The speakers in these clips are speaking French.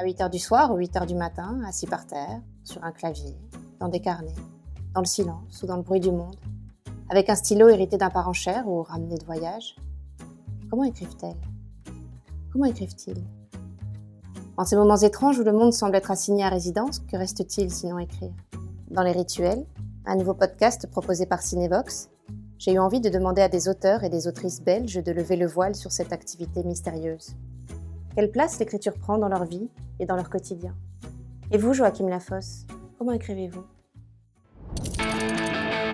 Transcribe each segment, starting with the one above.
À 8 h du soir ou 8 h du matin, assis par terre, sur un clavier, dans des carnets, dans le silence ou dans le bruit du monde, avec un stylo hérité d'un parent cher ou ramené de voyage. Comment écrivent-elles? Comment écrivent-ils? En ces moments étranges où le monde semble être assigné à résidence, que reste-t-il sinon écrire? Dans les rituels, un nouveau podcast proposé par Cinevox, j'ai eu envie de demander à des auteurs et des autrices belges de lever le voile sur cette activité mystérieuse. Quelle place l'écriture prend dans leur vie et dans leur quotidien Et vous, Joachim Lafosse, comment écrivez-vous?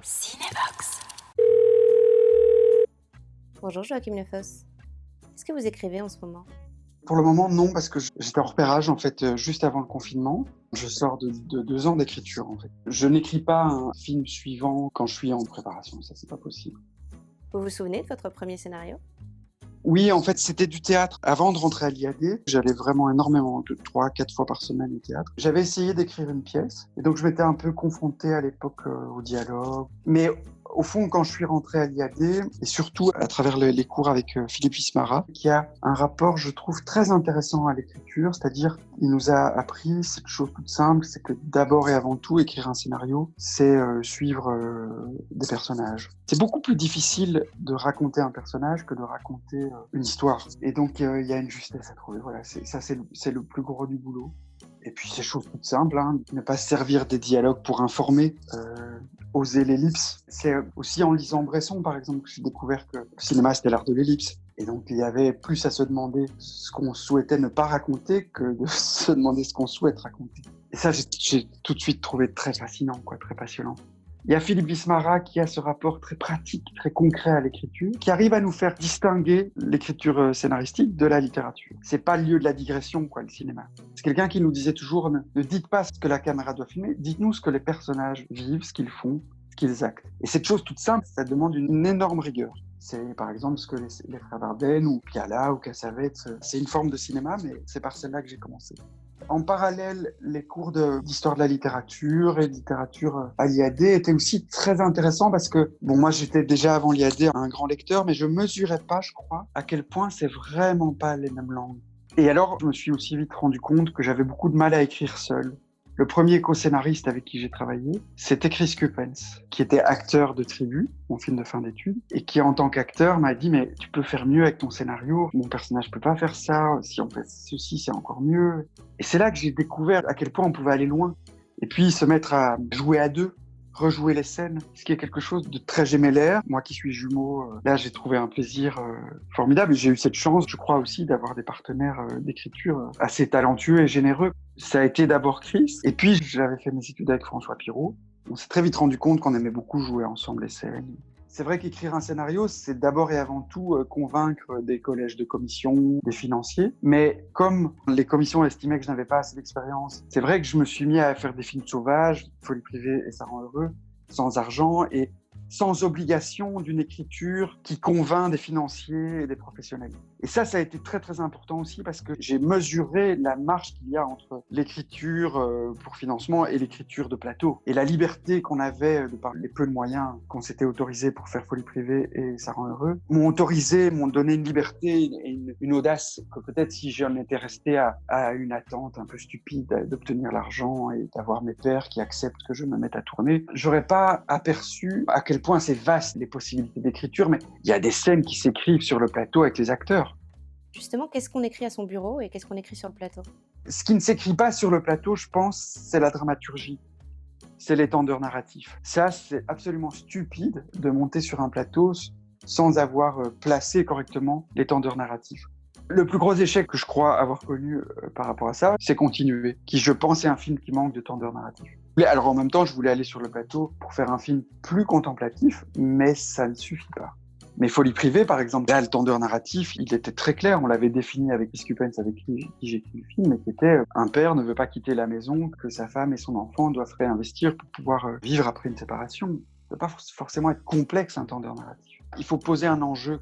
Cinevox. Bonjour Joachim Lafosse. Qu'est-ce que vous écrivez en ce moment? Pour le moment, non, parce que j'étais en repérage en fait euh, juste avant le confinement. Je sors de, deux ans d'écriture en fait. Je n'écris pas un film suivant quand je suis en préparation, ça c'est pas possible. Vous vous souvenez de votre premier scénario? Oui, en fait, c'était du théâtre. Avant de rentrer à l'IAD, j'allais vraiment énormément, trois, quatre fois par semaine au théâtre. J'avais essayé d'écrire une pièce, et donc je m'étais un peu confronté à l'époque euh, au dialogue. Mais au fond, quand je suis rentré à l'IAD, et surtout à travers les cours avec euh, Philippe Ismara, qui a un rapport, je trouve, très intéressant à l'écriture, c'est-à-dire, il nous a appris cette chose toute simple, c'est que d'abord et avant tout, écrire un scénario, c'est euh, suivre euh, des personnages. C'est beaucoup plus difficile de raconter un personnage que de raconter une histoire. Et donc, il y a une justesse à trouver. Voilà, ça, c'est le plus gros du boulot. Et puis c'est chose toute simple, hein, ne pas se servir des dialogues pour informer, euh, oser l'ellipse. C'est aussi en lisant Bresson, par exemple, que j'ai découvert que le cinéma c'était l'art de l'ellipse. Et donc il y avait plus à se demander ce qu'on souhaitait ne pas raconter que de se demander ce qu'on souhaite raconter. Et ça, j'ai tout de suite trouvé très fascinant, quoi, très passionnant. Il y a Philippe Bismara qui a ce rapport très pratique, très concret à l'écriture, qui arrive à nous faire distinguer l'écriture euh, scénaristique de la littérature. C'est pas le lieu de la digression, quoi, le cinéma. C'est quelqu'un qui nous disait toujours ne, dites pas ce que la caméra doit filmer, dites-nous ce que les personnages vivent, ce qu'ils font, ce qu'ils actent. Et cette chose toute simple, ça demande une énorme rigueur. C'est par exemple ce que les, les frères Dardenne ou Piala ou Cassavetes, euh, c'est une forme de cinéma, mais c'est par celle-là que j'ai commencé. En parallèle, les cours d'histoire de, la littérature et de littérature euh, à l'IAD étaient aussi très intéressants parce que, bon, moi j'étais déjà avant l'IAD un grand lecteur, mais je mesurais pas, je crois, à quel point c'est vraiment pas les mêmes langues. Et alors, je me suis aussi vite rendu compte que j'avais beaucoup de mal à écrire seul. Le premier co-scénariste avec qui j'ai travaillé, c'était Chris Cupens, qui était acteur de Tribu, mon film de fin d'études, et qui en tant qu'acteur m'a dit mais tu peux faire mieux avec ton scénario, mon personnage peut pas faire ça, si on fait ceci c'est encore mieux. Et c'est là que j'ai découvert à quel point on pouvait aller loin. Et puis se mettre à jouer à deux, rejouer les scènes, ce qui est quelque chose de très gémellaire. Moi qui suis jumeau, euh, là j'ai trouvé un plaisir euh, formidable j'ai eu cette chance, je crois aussi, d'avoir des partenaires euh, d'écriture assez talentueux et généreux. Ça a été d'abord Chris, et puis j'avais fait mes études avec François Pirot. On s'est très vite rendu compte qu'on aimait beaucoup jouer ensemble les scènes. C'est vrai qu'écrire un scénario, c'est d'abord et avant tout euh, convaincre des collèges de commission, des financiers. Mais comme les commissions estimaient que je n'avais pas assez d'expérience, c'est vrai que je me suis mis à faire des films sauvages, Folie privée et ça rend heureux, sans argent. Et sans obligation d'une écriture qui convainc des financiers et des professionnels. Et ça, ça a été très très important aussi parce que j'ai mesuré la marge qu'il y a entre l'écriture euh, pour financement et l'écriture de plateau. Et la liberté qu'on avait de par les peu de moyens qu'on s'était autorisé pour faire folie privée et ça rend heureux, m'ont autorisé, m'ont donné une liberté et une, audace que peut-être si j'en étais resté à, à, une attente un peu stupide d'obtenir l'argent et d'avoir mes pères qui acceptent que je me mette à tourner, j'aurais pas aperçu à quel point c'est vaste les possibilités d'écriture, mais il y a des scènes qui s'écrivent sur le plateau avec les acteurs. Justement, qu'est-ce qu'on écrit à son bureau et qu'est-ce qu'on écrit sur le plateau? Ce qui ne s'écrit pas sur le plateau, je pense, c'est la dramaturgie. C'est l'étendeur narratif. Ça, c'est absolument stupide de monter sur un plateau sans avoir euh, placé correctement l'étendeur narratif. Le plus gros échec que je crois avoir connu euh, par rapport à ça, c'est Continuer, qui je pense est un film qui manque de tendeur narratif. Alors en même temps, je voulais aller sur le plateau pour faire un film plus contemplatif, mais ça ne suffit pas. Mais Folie privée, par exemple, là, le tendeur narratif, il était très clair. On l'avait défini avec Biskupens, avec qui, j'ai écrit le film, qui était euh, un père ne veut pas quitter la maison, que sa femme et son enfant doivent réinvestir pour pouvoir euh, vivre après une séparation. Ça ne peut pas forcément être complexe, un tendeur narratif. Il faut poser un enjeu.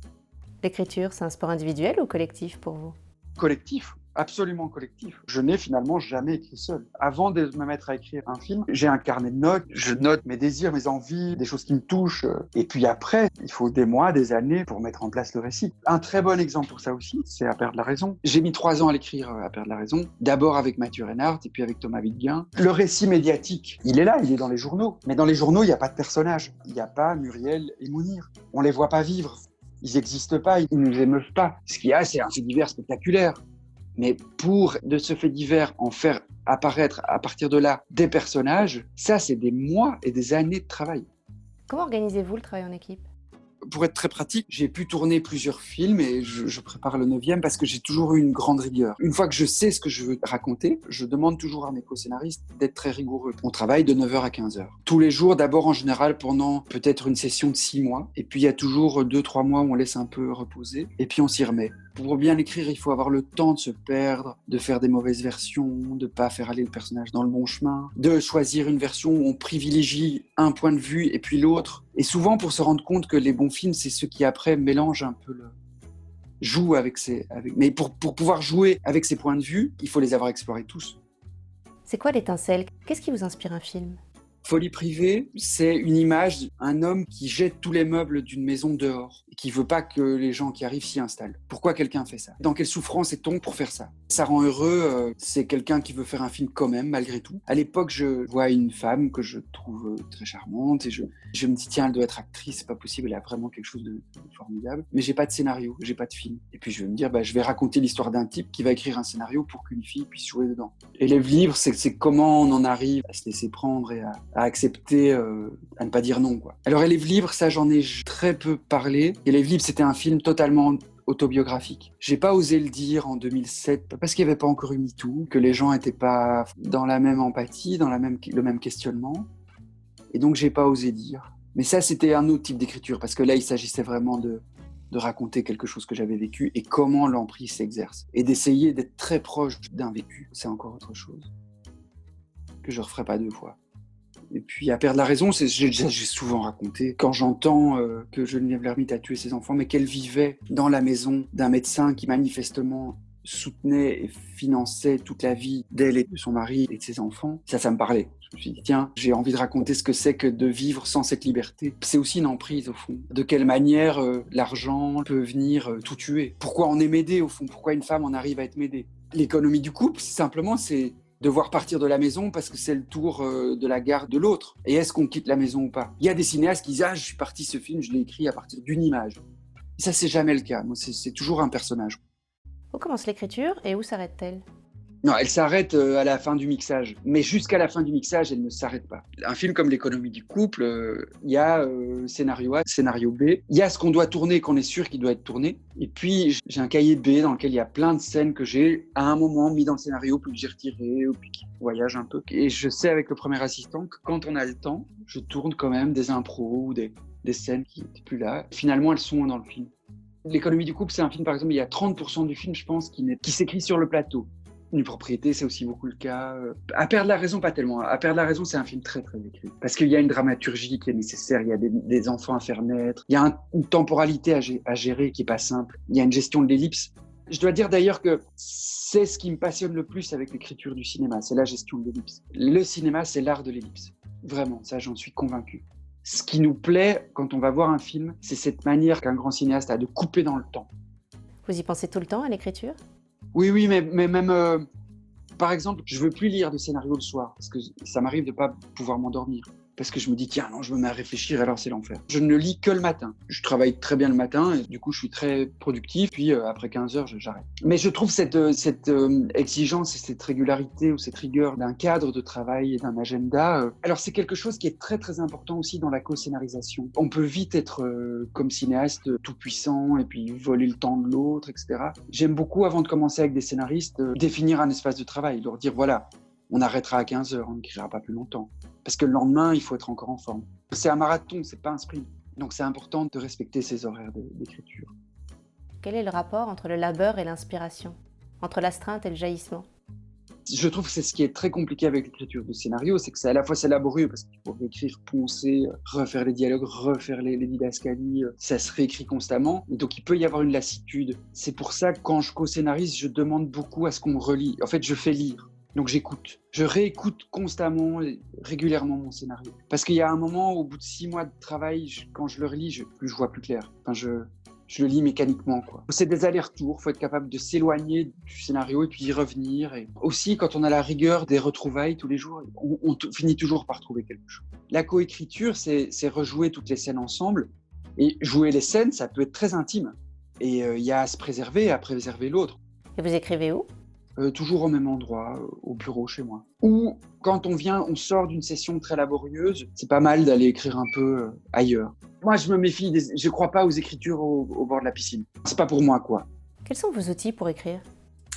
L'écriture, c'est un sport individuel ou collectif pour vous? Collectif. Absolument collectif. Je n'ai finalement jamais écrit seul. Avant de me mettre à écrire un film, j'ai un carnet de notes, je note mes désirs, mes envies, des choses qui me touchent. Et puis après, il faut des mois, des années pour mettre en place le récit. Un très bon exemple pour ça aussi, c'est À perdre la raison. J'ai mis trois ans à l'écrire, À perdre la raison. D'abord avec Mathieu Reinhardt et puis avec Thomas Vidguin. Le récit médiatique, il est là, il est dans les journaux. Mais dans les journaux, il n'y a pas de personnage. Il n'y a pas Muriel et Mounir. On les voit pas vivre. Ils n'existent pas, ils ne nous émeuvent pas. Ce qu'il y a, c'est un fait divers spectaculaire. Mais pour de ce fait divers en faire apparaître à partir de là des personnages, ça c'est des mois et des années de travail. Comment organisez-vous le travail en équipe? Pour être très pratique, j'ai pu tourner plusieurs films et je, prépare le neuvième parce que j'ai toujours eu une grande rigueur. Une fois que je sais ce que je veux raconter, je demande toujours à mes co-scénaristes d'être très rigoureux. On travaille de 9h à 15h. Tous les jours, d'abord en général pendant peut-être une session de 6 mois. Et puis il y a toujours 2-3 mois où on laisse un peu reposer. Et puis on s'y remet. Pour bien l'écrire, il faut avoir le temps de se perdre, de faire des mauvaises versions, de pas faire aller le personnage dans le bon chemin, de choisir une version où on privilégie un point de vue et puis l'autre. Et souvent pour se rendre compte que les bons films, c'est ceux qui après mélangent un peu le, jouent avec avec... mais pour, pour pouvoir jouer avec ces points de vue, il faut les avoir explorés tous. C'est quoi l'étincelle? Qu'est-ce qui vous inspire un film? Folie privée, c'est une image d'un homme qui jette tous les meubles d'une maison dehors et qui veut pas que les gens qui arrivent s'y installent. Pourquoi quelqu'un fait ça? Dans quelle souffrance est-on pour faire ça? Ça rend heureux, euh, c'est quelqu'un qui veut faire un film quand même, malgré tout. À l'époque, je vois une femme que je trouve très charmante et je, me dis, tiens, elle doit être actrice, c'est pas possible, elle a vraiment quelque chose de formidable. Mais j'ai pas de scénario, j'ai pas de film. Et puis je vais me dire, bah, je vais raconter l'histoire d'un type qui va écrire un scénario pour qu'une fille puisse jouer dedans. Les livres, c'est comment on en arrive à se laisser prendre et à, à accepter, euh, à ne pas dire non. Quoi. Alors, Élève Libre, ça, j'en ai très peu parlé. Élève Libre, c'était un film totalement autobiographique. J'ai pas osé le dire en 2007 parce qu'il n'y avait pas encore eu MeToo, que les gens n'étaient pas dans la même empathie, dans le même questionnement. Et donc, j'ai pas osé dire. Mais ça, c'était un autre type d'écriture parce que là, il s'agissait vraiment de, de raconter quelque chose que j'avais vécu et comment l'emprise s'exerce. Et d'essayer d'être très proche d'un vécu, c'est encore autre chose que je referai pas deux fois. Et puis à perdre la raison, j'ai souvent raconté quand j'entends euh, que Geneviève Lermite a tué ses enfants, mais qu'elle vivait dans la maison d'un médecin qui manifestement soutenait et finançait toute la vie d'elle et de son mari et de ses enfants. Ça, ça me parlait. Je me suis dit, tiens, j'ai envie de raconter ce que c'est que de vivre sans cette liberté. C'est aussi une emprise, au fond. De quelle manière euh, l'argent peut venir euh, tout tuer? Pourquoi on est m'aider, au fond? Pourquoi une femme en arrive à être m'aider? L'économie du couple, simplement, c'est devoir partir de la maison parce que c'est le tour euh, de la gare de l'autre. Et est-ce qu'on quitte la maison ou pas? Il y a des cinéastes qui disent Ah, je suis parti ce film, je l'ai écrit à partir d'une image. Ça, c'est jamais le cas. C'est toujours un personnage. Où commence l'écriture et où s'arrête-t-elle? Non, elle s'arrête euh, à la fin du mixage. Mais jusqu'à la fin du mixage, elle ne s'arrête pas. Un film comme L'économie du couple, euh, il y a euh, scénario A, scénario B. Il y a ce qu'on doit tourner, qu'on est sûr qu'il doit être tourné. Et puis, j'ai un cahier B dans lequel il y a plein de scènes que j'ai à un moment mis dans le scénario, puis que j'ai retiré, ou puis qui voyage un peu. Et je sais avec le premier assistant que quand on a le temps, je tourne quand même des impros ou des, scènes qui n'étaient plus là. Finalement, elles sont dans le film. L'économie du couple, c'est un film, par exemple, il y a 30% du film, je pense, qui s'écrit sur le plateau. Une propriété, c'est aussi beaucoup le cas. Euh, à perdre la raison, pas tellement. À perdre la raison, c'est un film très très écrit. Parce qu'il y a une dramaturgie qui est nécessaire, il y a des, enfants à faire naître, il y a une temporalité à, gérer qui est pas simple, il y a une gestion de l'ellipse. Je dois dire d'ailleurs que c'est ce qui me passionne le plus avec l'écriture du cinéma, c'est la gestion de l'ellipse. Le cinéma, c'est l'art de l'ellipse. Vraiment, ça j'en suis convaincu. Ce qui nous plaît quand on va voir un film, c'est cette manière qu'un grand cinéaste a de couper dans le temps. Vous y pensez tout le temps à l'écriture? Oui, oui, mais, même, euh, par exemple, je veux plus lire de scénario le soir parce que ça m'arrive de pas pouvoir m'endormir parce que je me dis tiens non je me mets à réfléchir alors c'est l'enfer. Je ne lis que le matin. Je travaille très bien le matin et du coup je suis très productif puis euh, après 15 heures j'arrête. Mais je trouve cette, euh, euh, exigence et cette régularité ou cette rigueur d'un cadre de travail et d'un agenda. alors c'est quelque chose qui est très très important aussi dans la co-scénarisation. On peut vite être comme cinéaste tout puissant et puis voler le temps de l'autre etc. J'aime beaucoup avant de commencer avec des scénaristes définir un espace de travail, leur dire voilà on arrêtera à 15 heures, on n'écrira pas plus longtemps. Parce que le lendemain, il faut être encore en forme. C'est un marathon, c'est pas un sprint. Donc c'est important de respecter ces horaires d'écriture. Quel est le rapport entre le labeur et l'inspiration? Entre l'astreinte et le jaillissement? Je trouve que c'est ce qui est très compliqué avec l'écriture de scénario, c'est que c'est à la fois c'est laborieux parce qu'il faut écrire, poncer, refaire les dialogues, refaire les, les didascalies, ça se réécrit constamment. Donc il peut y avoir une lassitude. C'est pour ça que quand je co-scénarise, je demande beaucoup à ce qu'on me relie. En fait, je fais lire. Donc j'écoute. Je réécoute constamment, régulièrement mon scénario. Parce qu'il y a un moment, au bout de six mois de travail, quand je le relis, je, je vois plus clair. Enfin, je, le lis mécaniquement. C'est des allers-retours, il faut être capable de s'éloigner du scénario et puis y revenir. Et aussi, quand on a la rigueur des retrouvailles tous les jours, on, finit toujours par trouver quelque chose. La coécriture, c'est rejouer toutes les scènes ensemble. Et jouer les scènes, ça peut être très intime. Et euh, il y a à se préserver et à préserver l'autre. Et vous écrivez où? Euh, toujours au même endroit, euh, au bureau chez moi. Ou quand on vient, on sort d'une session très laborieuse, c'est pas mal d'aller écrire un peu ailleurs. Moi, je me méfie, des... je crois pas aux écritures au, bord de la piscine. C'est pas pour moi, quoi. Quels sont vos outils pour écrire?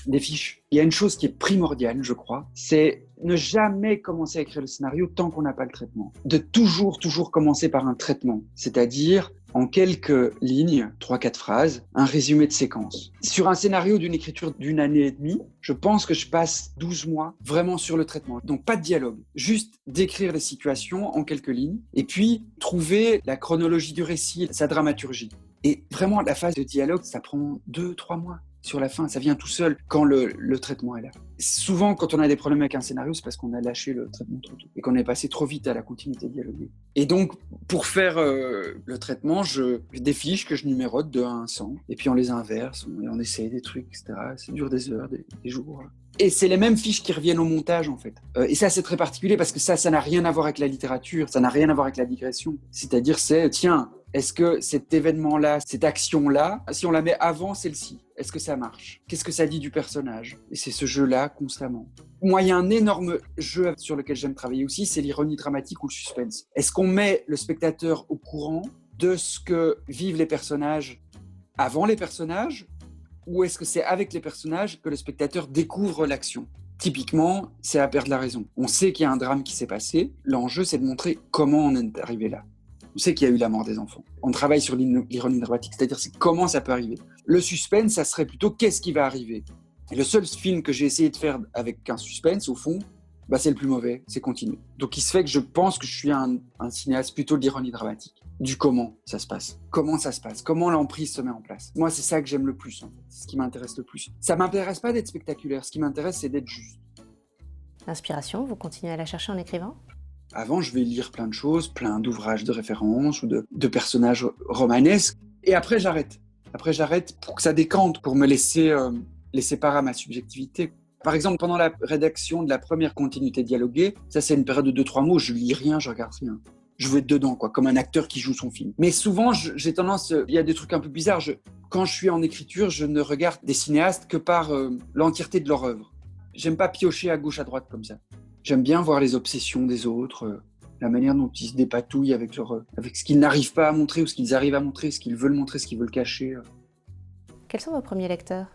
Des fiches. Il y a une chose qui est primordiale, je crois, c'est ne jamais commencer à écrire le scénario tant qu'on n'a pas le traitement. De toujours, toujours commencer par un traitement. C'est-à-dire, en quelques lignes, trois, quatre phrases, un résumé de séquence. Sur un scénario d'une écriture d'une année et demie, je pense que je passe 12 mois vraiment sur le traitement. Donc pas de dialogue, juste décrire les situations en quelques lignes et puis trouver la chronologie du récit, sa dramaturgie. Et vraiment, la phase de dialogue, ça prend deux, trois mois sur la fin. Ça vient tout seul quand le, traitement est là. Souvent, quand on a des problèmes avec un scénario, c'est parce qu'on a lâché le traitement trop tôt et qu'on est passé trop vite à la continuité dialoguée. Et donc, pour faire euh, le traitement, je, des fiches que je numérote de 1 à 100 et puis on les inverse et on essaie des trucs, etc. Ça dure des heures, des, jours. Et c'est les mêmes fiches qui reviennent au montage, en fait. Euh, et ça, c'est très particulier parce que ça, ça n'a rien à voir avec la littérature, ça n'a rien à voir avec la digression. C'est-à-dire, c'est, tiens, est-ce que cet événement-là, cette action-là, si on la met avant celle-ci, est-ce que ça marche? Qu'est-ce que ça dit du personnage? Et c'est ce jeu-là constamment. Moi, il y a un énorme jeu sur lequel j'aime travailler aussi, c'est l'ironie dramatique ou le suspense. Est-ce qu'on met le spectateur au courant de ce que vivent les personnages avant les personnages? Ou est-ce que c'est avec les personnages que le spectateur découvre l'action? Typiquement, c'est à perdre la raison. On sait qu'il y a un drame qui s'est passé. L'enjeu, c'est de montrer comment on est arrivé là. On sait qu'il y a eu la mort des enfants. On travaille sur l'ironie dramatique, c'est-à-dire c'est comment ça peut arriver. Le suspense, ça serait plutôt qu'est-ce qui va arriver. Et le seul film que j'ai essayé de faire avec un suspense, au fond, bah, c'est le plus mauvais, c'est continuer. Donc il se fait que je pense que je suis un, cinéaste plutôt d'ironie dramatique. Du comment ça se passe. Comment ça se passe? Comment l'emprise se met en place? Moi, c'est ça que j'aime le plus. C'est ce qui m'intéresse le plus. Ça m'intéresse pas d'être spectaculaire. Ce qui m'intéresse, c'est d'être juste. L'inspiration, vous continuez à la chercher en écrivant? Avant, je vais lire plein de choses, plein d'ouvrages de référence ou de, personnages romanesques. Et après, j'arrête. Après, j'arrête pour que ça décante, pour me laisser, euh, laisser part à ma subjectivité. Par exemple, pendant la rédaction de la première continuité dialoguée, ça c'est une période de 2-3 mots, je lis rien, je regarde rien. Je veux être dedans, quoi, comme un acteur qui joue son film. Mais souvent, j'ai tendance, il y a des trucs un peu bizarres. Quand je suis en écriture, je ne regarde des cinéastes que par euh, l'entièreté de leur œuvre. J'aime pas piocher à gauche, à droite comme ça. J'aime bien voir les obsessions des autres, euh, la manière dont ils se dépatouillent avec, leur, euh, avec ce qu'ils n'arrivent pas à montrer ou ce qu'ils arrivent à montrer, ce qu'ils veulent montrer, ce qu'ils veulent cacher. Euh. Quels sont vos premiers lecteurs?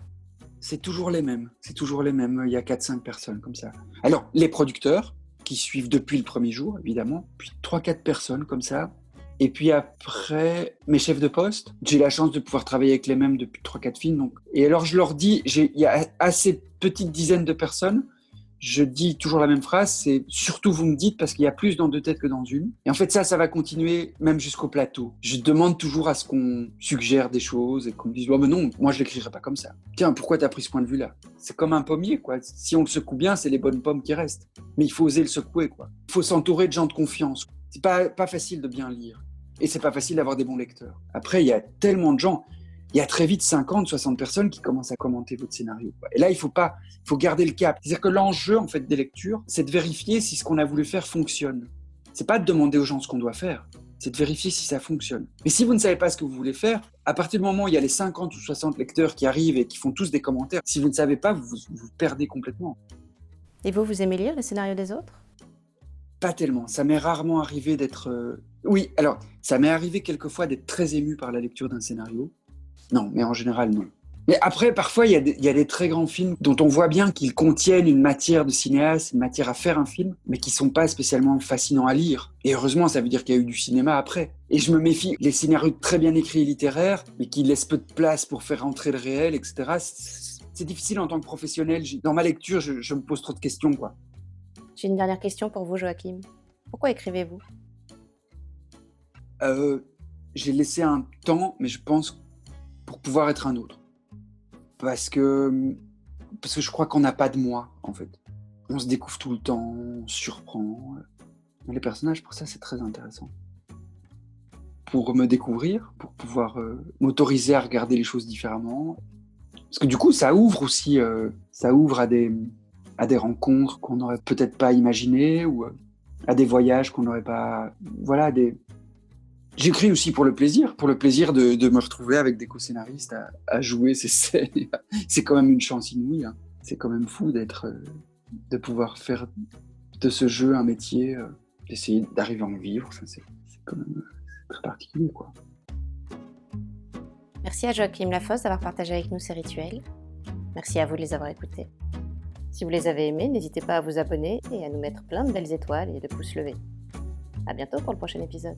C'est toujours les mêmes. C'est toujours les mêmes. Il y a 4-5 personnes comme ça. Alors, les producteurs, qui suivent depuis le premier jour, évidemment, puis 3-4 personnes comme ça. Et puis après, mes chefs de poste, j'ai la chance de pouvoir travailler avec les mêmes depuis 3-4 films. Donc... Et alors, je leur dis, il y a assez petite dizaine de personnes je dis toujours la même phrase, c'est surtout vous me dites parce qu'il y a plus dans deux têtes que dans une. Et en fait ça, ça va continuer même jusqu'au plateau. Je demande toujours à ce qu'on suggère des choses et qu'on me dise oh, mais non, moi je l'écrirai pas comme ça. Tiens, pourquoi tu as pris ce point de vue-là? C'est comme un pommier quoi. Si on le secoue bien, c'est les bonnes pommes qui restent. Mais il faut oser le secouer quoi. Il faut s'entourer de gens de confiance. C'est pas pas facile de bien lire et c'est pas facile d'avoir des bons lecteurs. Après, il y a tellement de gens il y a très vite 50, 60 personnes qui commencent à commenter votre scénario. Et là, il faut pas, il faut garder le cap. C'est-à-dire que l'enjeu, en fait, des lectures, c'est de vérifier si ce qu'on a voulu faire fonctionne. C'est pas de demander aux gens ce qu'on doit faire, c'est de vérifier si ça fonctionne. Mais si vous ne savez pas ce que vous voulez faire, à partir du moment où il y a les 50 ou 60 lecteurs qui arrivent et qui font tous des commentaires, si vous ne savez pas, vous vous perdez complètement. Et vous, vous aimez lire les scénarios des autres? Pas tellement. Ça m'est rarement arrivé d'être. Euh, oui, alors, ça m'est arrivé quelquefois d'être très ému par la lecture d'un scénario. Non, mais en général, non. Mais après, parfois, il y, a des très grands films dont on voit bien qu'ils contiennent une matière de cinéaste, une matière à faire un film, mais qui sont pas spécialement fascinants à lire. Et heureusement, ça veut dire qu'il y a eu du cinéma après. Et je me méfie, les scénarios très bien écrits et littéraires, mais qui laissent peu de place pour faire entrer le réel, etc., c'est difficile en tant que professionnel. Dans ma lecture, je, me pose trop de questions. quoi. J'ai une dernière question pour vous, Joachim. Pourquoi écrivez-vous? Euh, J'ai laissé un temps, mais je pense pour pouvoir être un autre. Parce que, parce que je crois qu'on n'a pas de moi, en fait. On se découvre tout le temps, on surprend. Les personnages, pour ça, c'est très intéressant. Pour me découvrir, pour pouvoir euh, m'autoriser à regarder les choses différemment, parce que du coup, ça ouvre aussi, euh, ça ouvre à des, à des rencontres qu'on n'aurait peut-être pas imaginées ou euh, à des voyages qu'on n'aurait pas. Voilà, des. J'écris aussi pour le plaisir, pour le plaisir de, me retrouver avec des co-scénaristes à, jouer ces scènes. C'est quand même une chance inouïe. Hein. C'est quand même fou d'être, euh, de pouvoir faire de ce jeu un métier, d'essayer d'arriver à en vivre. C'est quand même très particulier, quoi. Merci à Joachim Lafosse d'avoir partagé avec nous ces rituels. Merci à vous de les avoir écoutés. Si vous les avez aimés, n'hésitez pas à vous abonner et à nous mettre plein de belles étoiles et de pouces levés. À bientôt pour le prochain épisode.